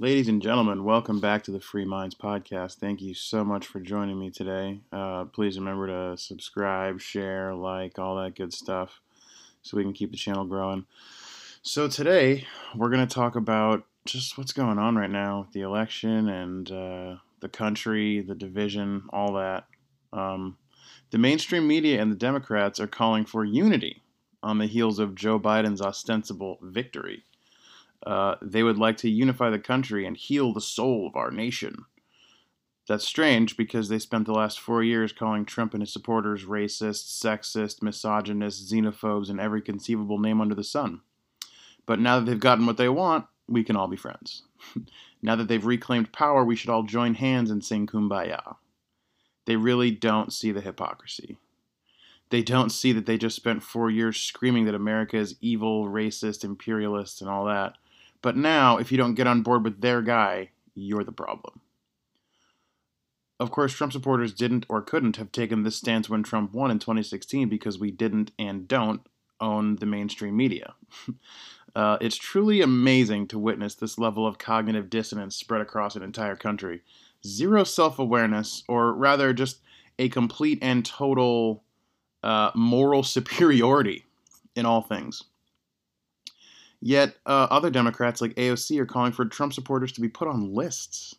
Ladies and gentlemen, welcome back to the Free Minds Podcast. Thank you so much for joining me today. Uh, please remember to subscribe, share, like, all that good stuff so we can keep the channel growing. So, today we're going to talk about just what's going on right now with the election and uh, the country, the division, all that. Um, the mainstream media and the Democrats are calling for unity on the heels of Joe Biden's ostensible victory. Uh, they would like to unify the country and heal the soul of our nation. That's strange because they spent the last four years calling Trump and his supporters racist, sexist, misogynist, xenophobes, and every conceivable name under the sun. But now that they've gotten what they want, we can all be friends. now that they've reclaimed power, we should all join hands and sing kumbaya. They really don't see the hypocrisy. They don't see that they just spent four years screaming that America is evil, racist, imperialist, and all that but now, if you don't get on board with their guy, you're the problem. Of course, Trump supporters didn't or couldn't have taken this stance when Trump won in 2016 because we didn't and don't own the mainstream media. uh, it's truly amazing to witness this level of cognitive dissonance spread across an entire country. Zero self awareness, or rather, just a complete and total uh, moral superiority in all things. Yet uh, other Democrats like AOC are calling for Trump supporters to be put on lists.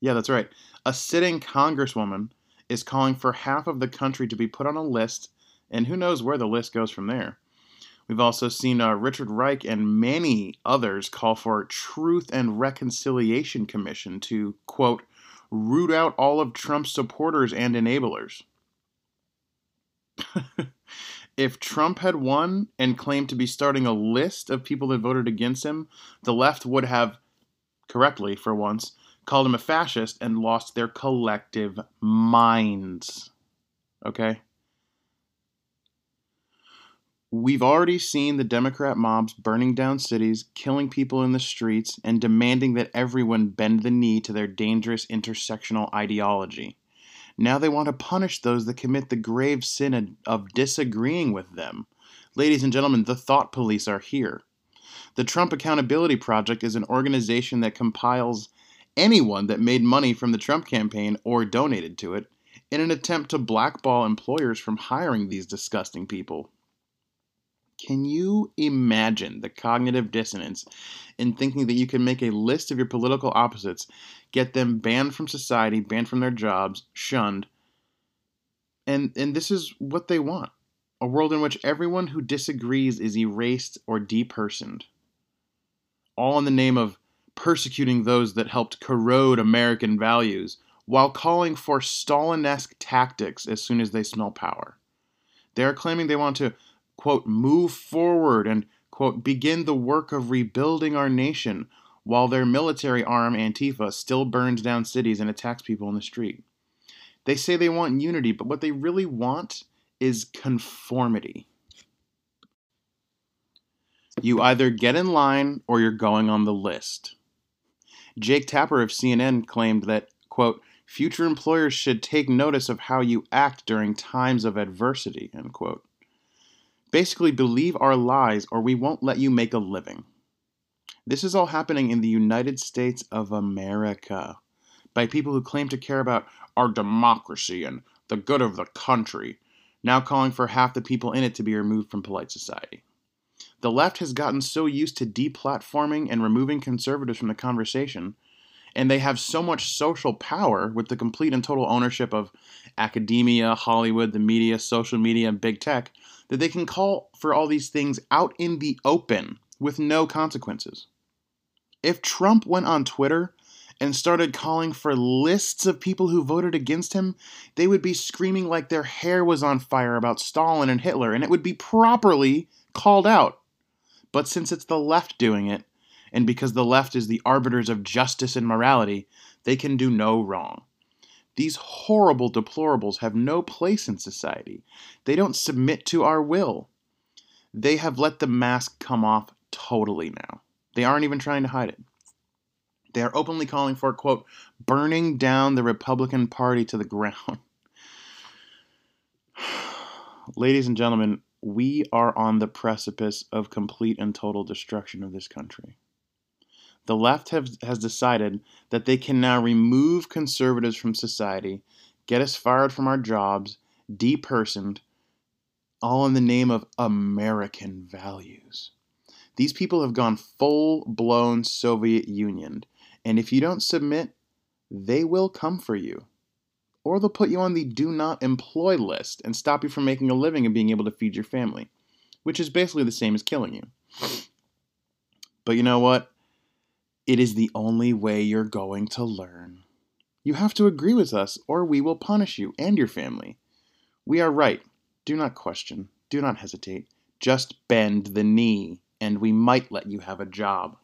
Yeah, that's right. A sitting congresswoman is calling for half of the country to be put on a list, and who knows where the list goes from there. We've also seen uh, Richard Reich and many others call for a Truth and Reconciliation Commission to, quote, root out all of Trump's supporters and enablers. if Trump had won and claimed to be starting a list of people that voted against him, the left would have, correctly for once, called him a fascist and lost their collective minds. Okay? We've already seen the Democrat mobs burning down cities, killing people in the streets, and demanding that everyone bend the knee to their dangerous intersectional ideology. Now they want to punish those that commit the grave sin of disagreeing with them. Ladies and gentlemen, the thought police are here. The Trump Accountability Project is an organization that compiles anyone that made money from the Trump campaign or donated to it in an attempt to blackball employers from hiring these disgusting people. Can you imagine the cognitive dissonance in thinking that you can make a list of your political opposites, get them banned from society, banned from their jobs, shunned, and and this is what they want. A world in which everyone who disagrees is erased or depersoned. All in the name of persecuting those that helped corrode American values while calling for Stalinesque tactics as soon as they smell power. They are claiming they want to quote, move forward and, quote, begin the work of rebuilding our nation while their military arm, Antifa, still burns down cities and attacks people in the street. They say they want unity, but what they really want is conformity. You either get in line or you're going on the list. Jake Tapper of CNN claimed that, quote, future employers should take notice of how you act during times of adversity, end quote. Basically, believe our lies or we won't let you make a living. This is all happening in the United States of America by people who claim to care about our democracy and the good of the country, now calling for half the people in it to be removed from polite society. The left has gotten so used to deplatforming and removing conservatives from the conversation, and they have so much social power with the complete and total ownership of academia, Hollywood, the media, social media, and big tech that they can call for all these things out in the open with no consequences. If Trump went on Twitter and started calling for lists of people who voted against him, they would be screaming like their hair was on fire about Stalin and Hitler, and it would be properly called out. But since it's the left doing it, and because the left is the arbiters of justice and morality, they can do no wrong. These horrible deplorables have no place in society. They don't submit to our will. They have let the mask come off totally now. They aren't even trying to hide it. They are openly calling for, quote, burning down the Republican Party to the ground. Ladies and gentlemen, we are on the precipice of complete and total destruction of this country. The left have, has decided that they can now remove conservatives from society, get us fired from our jobs, depersoned, all in the name of American values. These people have gone full blown Soviet Union, and if you don't submit, they will come for you. Or they'll put you on the do not employ list and stop you from making a living and being able to feed your family, which is basically the same as killing you. But you know what? It is the only way you're going to learn. You have to agree with us, or we will punish you and your family. We are right. Do not question. Do not hesitate. Just bend the knee, and we might let you have a job.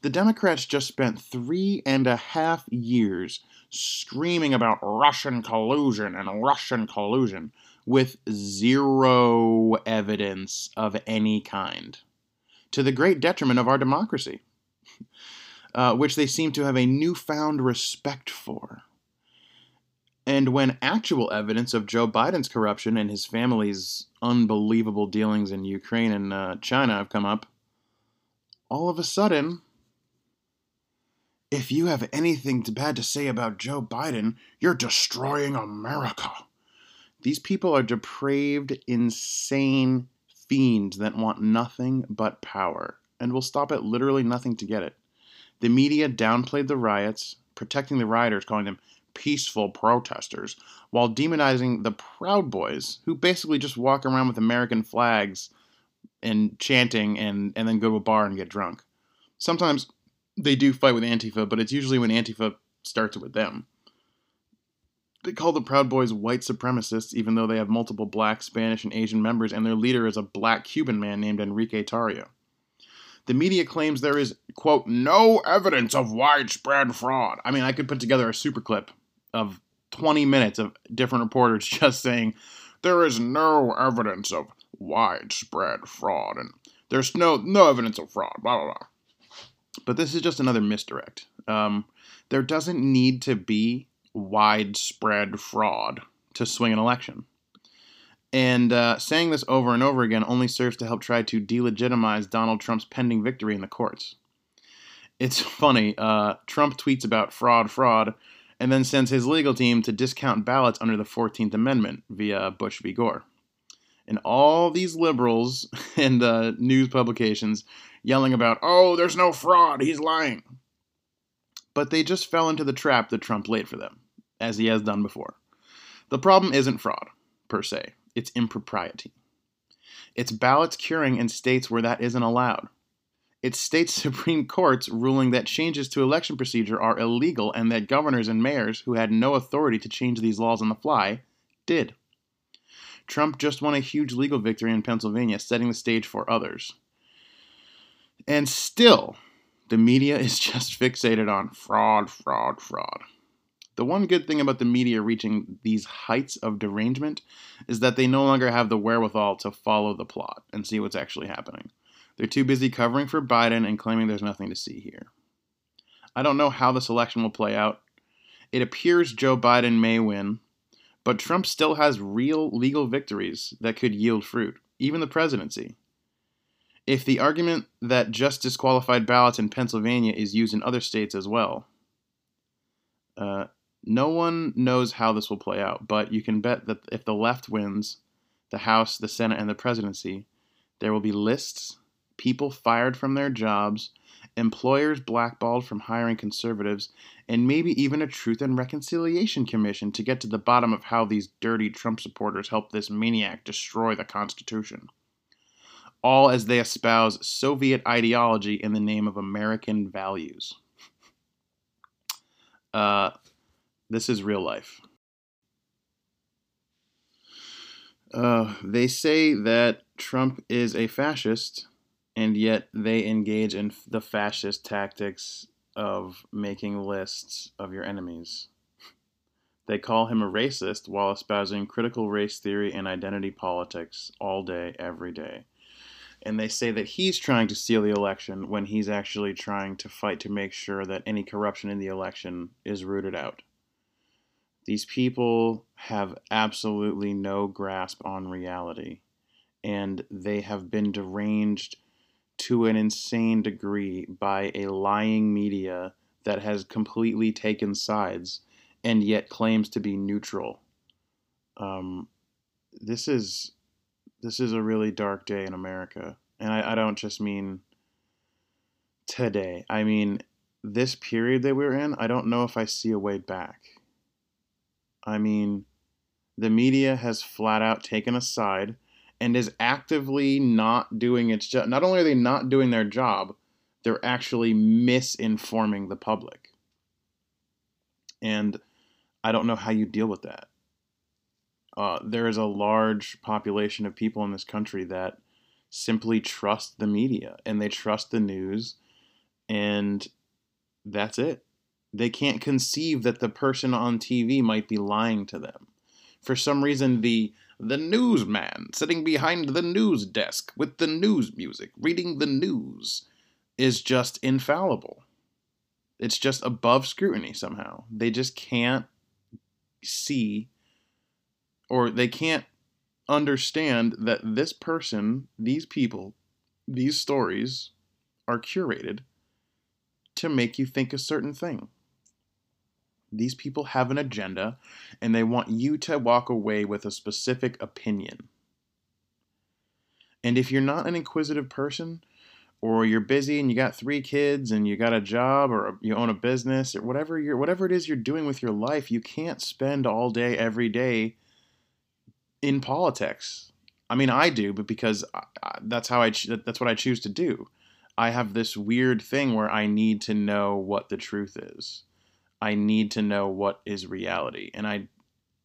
The Democrats just spent three and a half years screaming about Russian collusion and Russian collusion with zero evidence of any kind to the great detriment of our democracy, uh, which they seem to have a newfound respect for. And when actual evidence of Joe Biden's corruption and his family's unbelievable dealings in Ukraine and uh, China have come up, all of a sudden, if you have anything bad to say about Joe Biden, you're destroying America. These people are depraved, insane fiends that want nothing but power and will stop at literally nothing to get it. The media downplayed the riots, protecting the rioters, calling them peaceful protesters, while demonizing the Proud Boys, who basically just walk around with American flags and chanting and, and then go to a bar and get drunk. Sometimes they do fight with Antifa, but it's usually when Antifa starts it with them. They call the Proud Boys white supremacists, even though they have multiple black, Spanish, and Asian members, and their leader is a black Cuban man named Enrique Tarrio. The media claims there is, quote, no evidence of widespread fraud. I mean, I could put together a super clip of 20 minutes of different reporters just saying there is no evidence of widespread fraud and there's no no evidence of fraud, blah blah blah. But this is just another misdirect. Um, there doesn't need to be widespread fraud to swing an election. And uh, saying this over and over again only serves to help try to delegitimize Donald Trump's pending victory in the courts. It's funny, uh, Trump tweets about fraud, fraud, and then sends his legal team to discount ballots under the 14th Amendment via Bush v. Gore. And all these liberals and uh, news publications yelling about, oh, there's no fraud, he's lying. But they just fell into the trap that Trump laid for them as he has done before. The problem isn't fraud, per se, it's impropriety. It's ballots curing in states where that isn't allowed. It's state Supreme Courts ruling that changes to election procedure are illegal and that governors and mayors who had no authority to change these laws on the fly did. Trump just won a huge legal victory in Pennsylvania, setting the stage for others. And still, the media is just fixated on fraud, fraud, fraud. The one good thing about the media reaching these heights of derangement is that they no longer have the wherewithal to follow the plot and see what's actually happening. They're too busy covering for Biden and claiming there's nothing to see here. I don't know how this election will play out. It appears Joe Biden may win, but Trump still has real legal victories that could yield fruit, even the presidency. If the argument that just disqualified ballots in Pennsylvania is used in other states as well, uh, no one knows how this will play out, but you can bet that if the left wins the House, the Senate, and the presidency, there will be lists, people fired from their jobs, employers blackballed from hiring conservatives, and maybe even a Truth and Reconciliation Commission to get to the bottom of how these dirty Trump supporters helped this maniac destroy the Constitution. All as they espouse Soviet ideology in the name of American values. Uh, this is real life. Uh, they say that Trump is a fascist, and yet they engage in the fascist tactics of making lists of your enemies. They call him a racist while espousing critical race theory and identity politics all day, every day. And they say that he's trying to steal the election when he's actually trying to fight to make sure that any corruption in the election is rooted out. These people have absolutely no grasp on reality, and they have been deranged to an insane degree by a lying media that has completely taken sides and yet claims to be neutral. Um, this is this is a really dark day in America, and I, I don't just mean today. I mean this period that we're in. I don't know if I see a way back. I mean, the media has flat out taken a side and is actively not doing its job. Not only are they not doing their job, they're actually misinforming the public. And I don't know how you deal with that. Uh, there is a large population of people in this country that simply trust the media and they trust the news, and that's it. They can't conceive that the person on TV might be lying to them. For some reason, the the newsman sitting behind the news desk with the news music, reading the news, is just infallible. It's just above scrutiny somehow. They just can't see or they can't understand that this person, these people, these stories are curated to make you think a certain thing. These people have an agenda and they want you to walk away with a specific opinion. And if you're not an inquisitive person, or you're busy and you got three kids and you got a job or you own a business or whatever you're whatever it is you're doing with your life, you can't spend all day every day in politics. I mean, I do, but because I, that's how I that's what I choose to do. I have this weird thing where I need to know what the truth is. I need to know what is reality. And I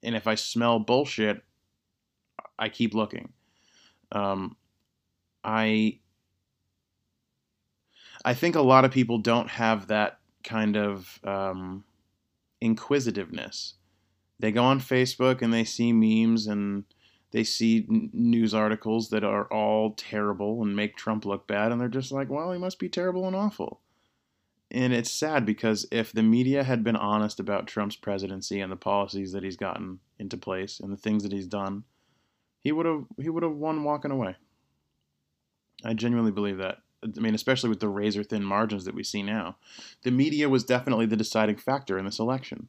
and if I smell bullshit, I keep looking. Um, I I think a lot of people don't have that kind of um, inquisitiveness. They go on Facebook and they see memes and they see n- news articles that are all terrible and make Trump look bad, and they're just like, well, he must be terrible and awful. And it's sad because if the media had been honest about Trump's presidency and the policies that he's gotten into place and the things that he's done, he would have he would have won walking away. I genuinely believe that. I mean, especially with the razor thin margins that we see now. The media was definitely the deciding factor in this election.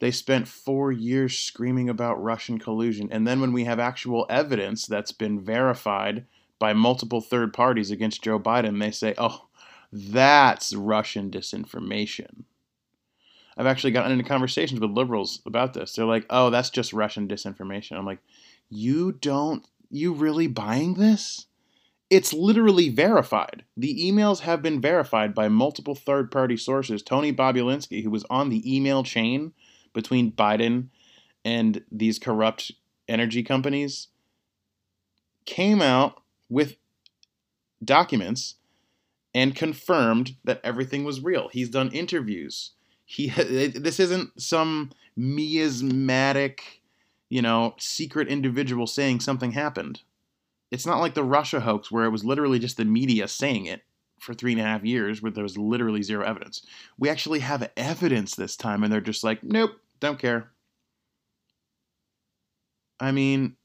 They spent four years screaming about Russian collusion, and then when we have actual evidence that's been verified by multiple third parties against Joe Biden, they say, oh, that's Russian disinformation. I've actually gotten into conversations with liberals about this. They're like, oh, that's just Russian disinformation. I'm like, you don't, you really buying this? It's literally verified. The emails have been verified by multiple third party sources. Tony Bobulinski, who was on the email chain between Biden and these corrupt energy companies, came out with documents and confirmed that everything was real. He's done interviews. He this isn't some miasmatic, you know, secret individual saying something happened. It's not like the Russia hoax where it was literally just the media saying it for three and a half years where there was literally zero evidence. We actually have evidence this time, and they're just like, nope, don't care. I mean,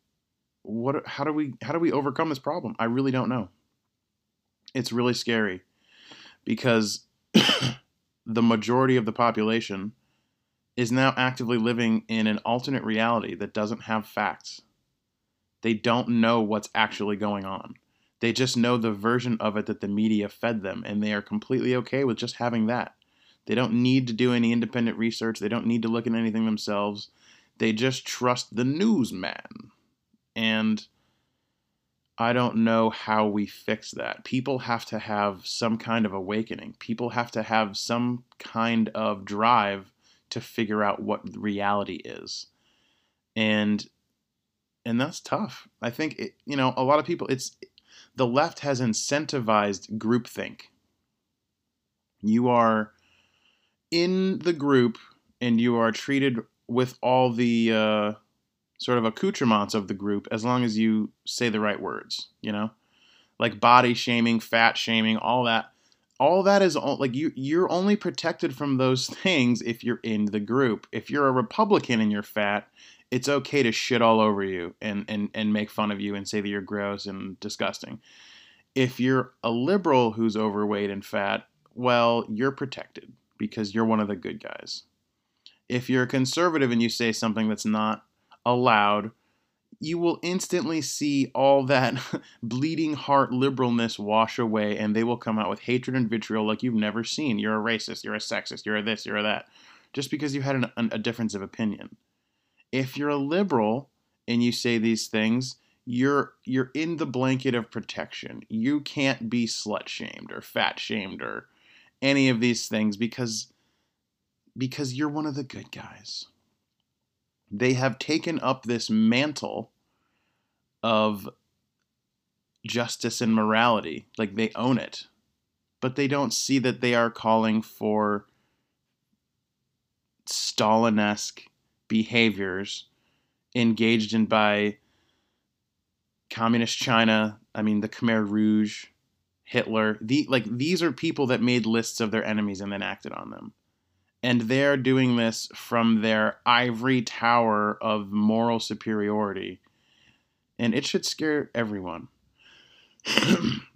what? How do we? How do we overcome this problem? I really don't know it's really scary because the majority of the population is now actively living in an alternate reality that doesn't have facts. They don't know what's actually going on. They just know the version of it that the media fed them, and they are completely okay with just having that. They don't need to do any independent research, they don't need to look at anything themselves. They just trust the newsman. And I don't know how we fix that. People have to have some kind of awakening. People have to have some kind of drive to figure out what reality is. And and that's tough. I think it, you know, a lot of people it's the left has incentivized groupthink. You are in the group and you are treated with all the uh, sort of accoutrements of the group as long as you say the right words, you know? Like body shaming, fat shaming, all that. All that is like you you're only protected from those things if you're in the group. If you're a Republican and you're fat, it's okay to shit all over you and and and make fun of you and say that you're gross and disgusting. If you're a liberal who's overweight and fat, well, you're protected because you're one of the good guys. If you're a conservative and you say something that's not allowed, you will instantly see all that bleeding heart liberalness wash away and they will come out with hatred and vitriol like you've never seen. You're a racist, you're a sexist, you're a this, you're a that, just because you had an, an, a difference of opinion. If you're a liberal and you say these things, you're you're in the blanket of protection. You can't be slut shamed or fat shamed or any of these things because because you're one of the good guys. They have taken up this mantle of justice and morality. Like they own it. But they don't see that they are calling for Stalinesque behaviors engaged in by communist China, I mean the Khmer Rouge, Hitler. The like these are people that made lists of their enemies and then acted on them. And they're doing this from their ivory tower of moral superiority and it should scare everyone.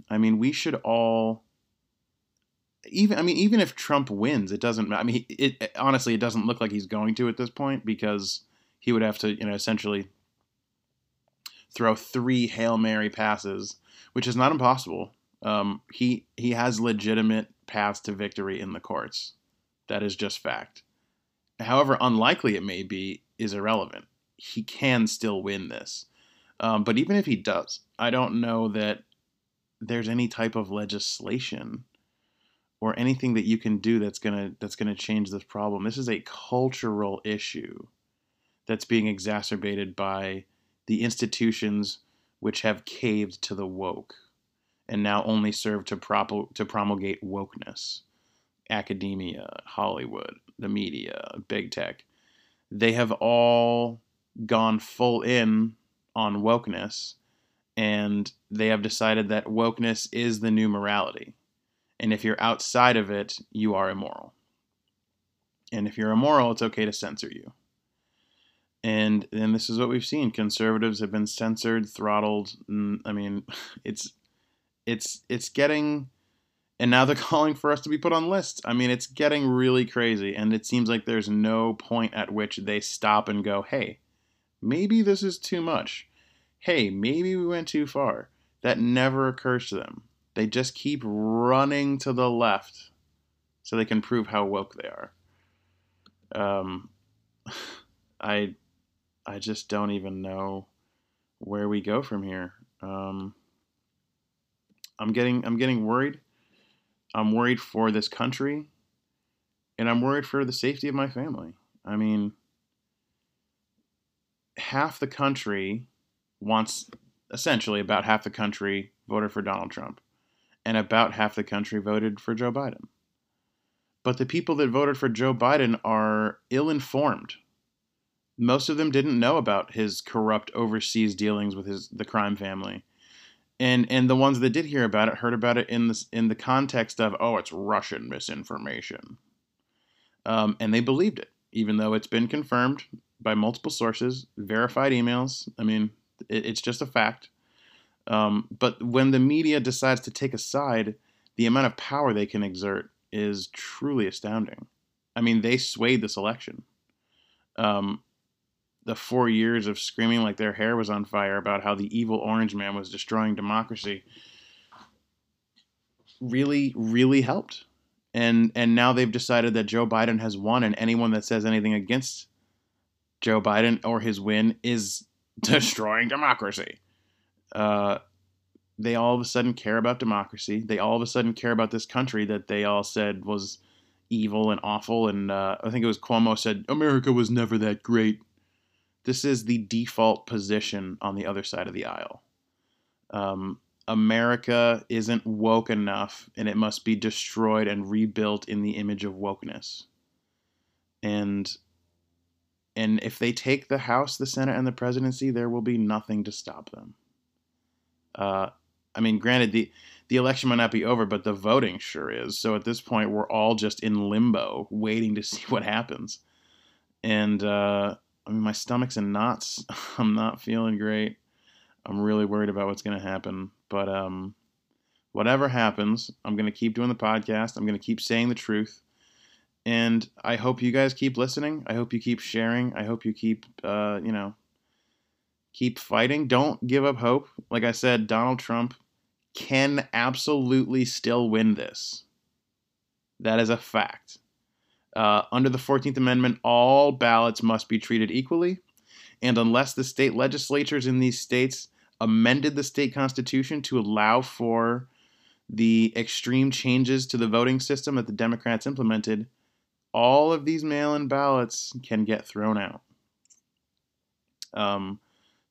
I mean, we should all even I mean even if Trump wins, it doesn't I mean it, honestly it doesn't look like he's going to at this point because he would have to, you know, essentially throw three Hail Mary passes, which is not impossible. Um, he he has legitimate paths to victory in the courts. That is just fact. However unlikely it may be is irrelevant. He can still win this. Um, but even if he does, I don't know that there's any type of legislation or anything that you can do that's gonna that's gonna change this problem. This is a cultural issue that's being exacerbated by the institutions which have caved to the woke and now only serve to prop- to promulgate wokeness. Academia, Hollywood, the media, big tech. They have all gone full in on wokeness, and they have decided that wokeness is the new morality. And if you're outside of it, you are immoral. And if you're immoral, it's okay to censor you. And and this is what we've seen. Conservatives have been censored, throttled. I mean, it's it's it's getting and now they're calling for us to be put on lists. I mean, it's getting really crazy and it seems like there's no point at which they stop and go, "Hey, maybe this is too much. Hey, maybe we went too far. That never occurs to them. They just keep running to the left so they can prove how woke they are. Um, I, I just don't even know where we go from here. Um, I'm getting, I'm getting worried. I'm worried for this country, and I'm worried for the safety of my family. I mean, half the country wants essentially about half the country voted for Donald Trump, and about half the country voted for Joe Biden. But the people that voted for Joe Biden are ill informed. Most of them didn't know about his corrupt overseas dealings with his the crime family. And and the ones that did hear about it heard about it in the in the context of oh it's Russian misinformation. Um, and they believed it, even though it's been confirmed by multiple sources, verified emails. I mean, it, it's just a fact. Um, but when the media decides to take a side, the amount of power they can exert is truly astounding. I mean, they swayed this election. Um, the four years of screaming like their hair was on fire about how the evil orange man was destroying democracy really, really helped. And and now they've decided that Joe Biden has won, and anyone that says anything against Joe Biden or his win is destroying democracy. Uh, they all of a sudden care about democracy. They all of a sudden care about this country that they all said was evil and awful. And uh, I think it was Cuomo said, America was never that great. This is the default position on the other side of the aisle. Um, America isn't woke enough and it must be destroyed and rebuilt in the image of wokeness. And and if they take the House, the Senate, and the presidency, there will be nothing to stop them. Uh, I mean, granted, the the election might not be over, but the voting sure is. So at this point, we're all just in limbo, waiting to see what happens. And uh, I mean, my stomach's in knots. I'm not feeling great. I'm really worried about what's going to happen. But um, whatever happens, I'm going to keep doing the podcast. I'm going to keep saying the truth. And I hope you guys keep listening. I hope you keep sharing. I hope you keep, uh, you know, keep fighting. Don't give up hope. Like I said, Donald Trump can absolutely still win this. That is a fact. Uh, under the 14th Amendment, all ballots must be treated equally. And unless the state legislatures in these states amended the state constitution to allow for the extreme changes to the voting system that the Democrats implemented, all of these mail in ballots can get thrown out. Um,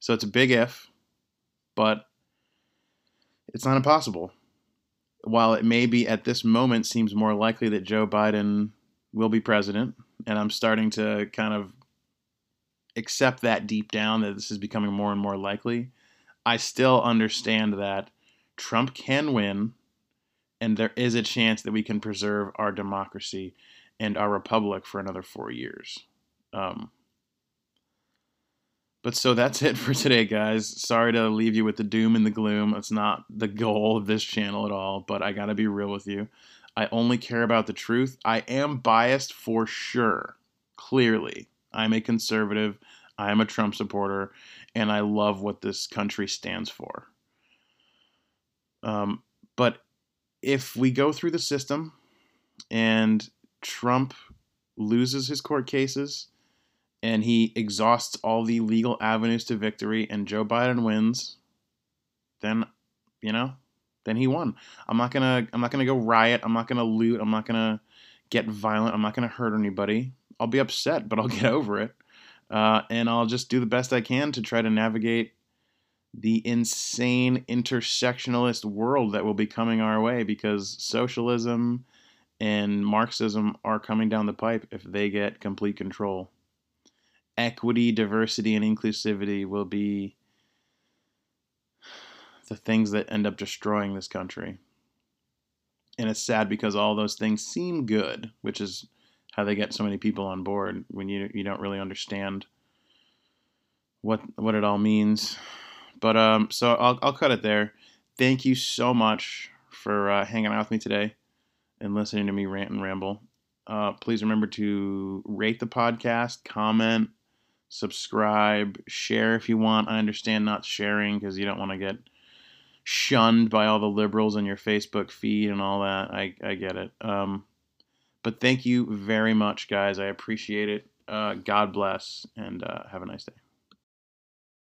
so it's a big if, but it's not impossible. While it may be at this moment seems more likely that Joe Biden will be president, and I'm starting to kind of accept that deep down that this is becoming more and more likely, I still understand that Trump can win and there is a chance that we can preserve our democracy and our republic for another four years. Um, but so that's it for today, guys. Sorry to leave you with the doom and the gloom. It's not the goal of this channel at all, but I gotta be real with you. I only care about the truth. I am biased for sure. Clearly, I'm a conservative. I am a Trump supporter, and I love what this country stands for. Um, but if we go through the system and Trump loses his court cases and he exhausts all the legal avenues to victory and Joe Biden wins, then you know, then he won. I'm not gonna I'm not gonna go riot. I'm not gonna loot. I'm not gonna get violent. I'm not gonna hurt anybody. I'll be upset, but I'll get over it. Uh, and I'll just do the best I can to try to navigate the insane intersectionalist world that will be coming our way because socialism and Marxism are coming down the pipe if they get complete control. Equity, diversity, and inclusivity will be the things that end up destroying this country. And it's sad because all those things seem good, which is how they get so many people on board when you you don't really understand what what it all means but um, so I'll I'll cut it there. Thank you so much for uh, hanging out with me today and listening to me rant and ramble. Uh, please remember to rate the podcast, comment, subscribe, share if you want. I understand not sharing because you don't want to get shunned by all the liberals on your Facebook feed and all that. I, I get it. Um, but thank you very much, guys. I appreciate it. Uh, God bless and uh, have a nice day.